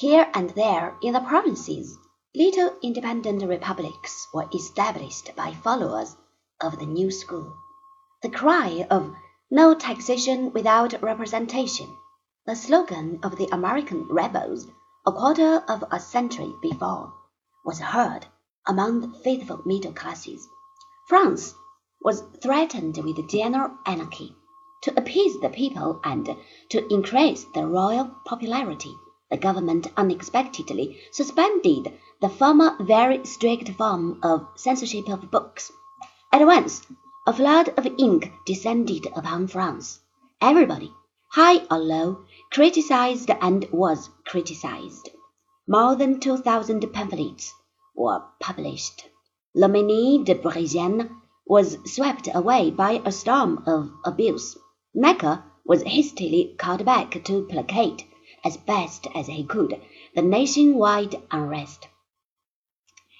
Here and there in the provinces, little independent republics were established by followers of the new school. The cry of "No taxation without representation," the slogan of the American rebels a quarter of a century before, was heard among the faithful middle classes. France was threatened with general anarchy. To appease the people and to increase the royal popularity, the government unexpectedly suspended the former very strict form of censorship of books. At once a flood of ink descended upon France. Everybody, high or low, criticized and was criticized. More than two thousand pamphlets were published. Loménie de Brienne was swept away by a storm of abuse. Necker was hastily called back to placate, as best as he could, the nation-wide unrest.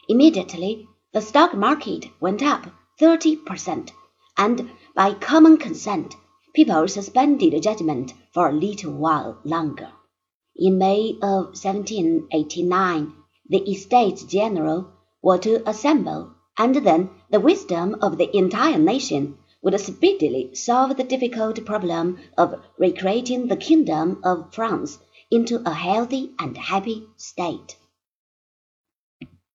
Immediately the stock market went up thirty per cent, and by common consent people suspended judgment for a little while longer. In May of 1789 the Estates General were to assemble, and then the wisdom of the entire nation would speedily solve the difficult problem of recreating the kingdom of France into a healthy and happy state.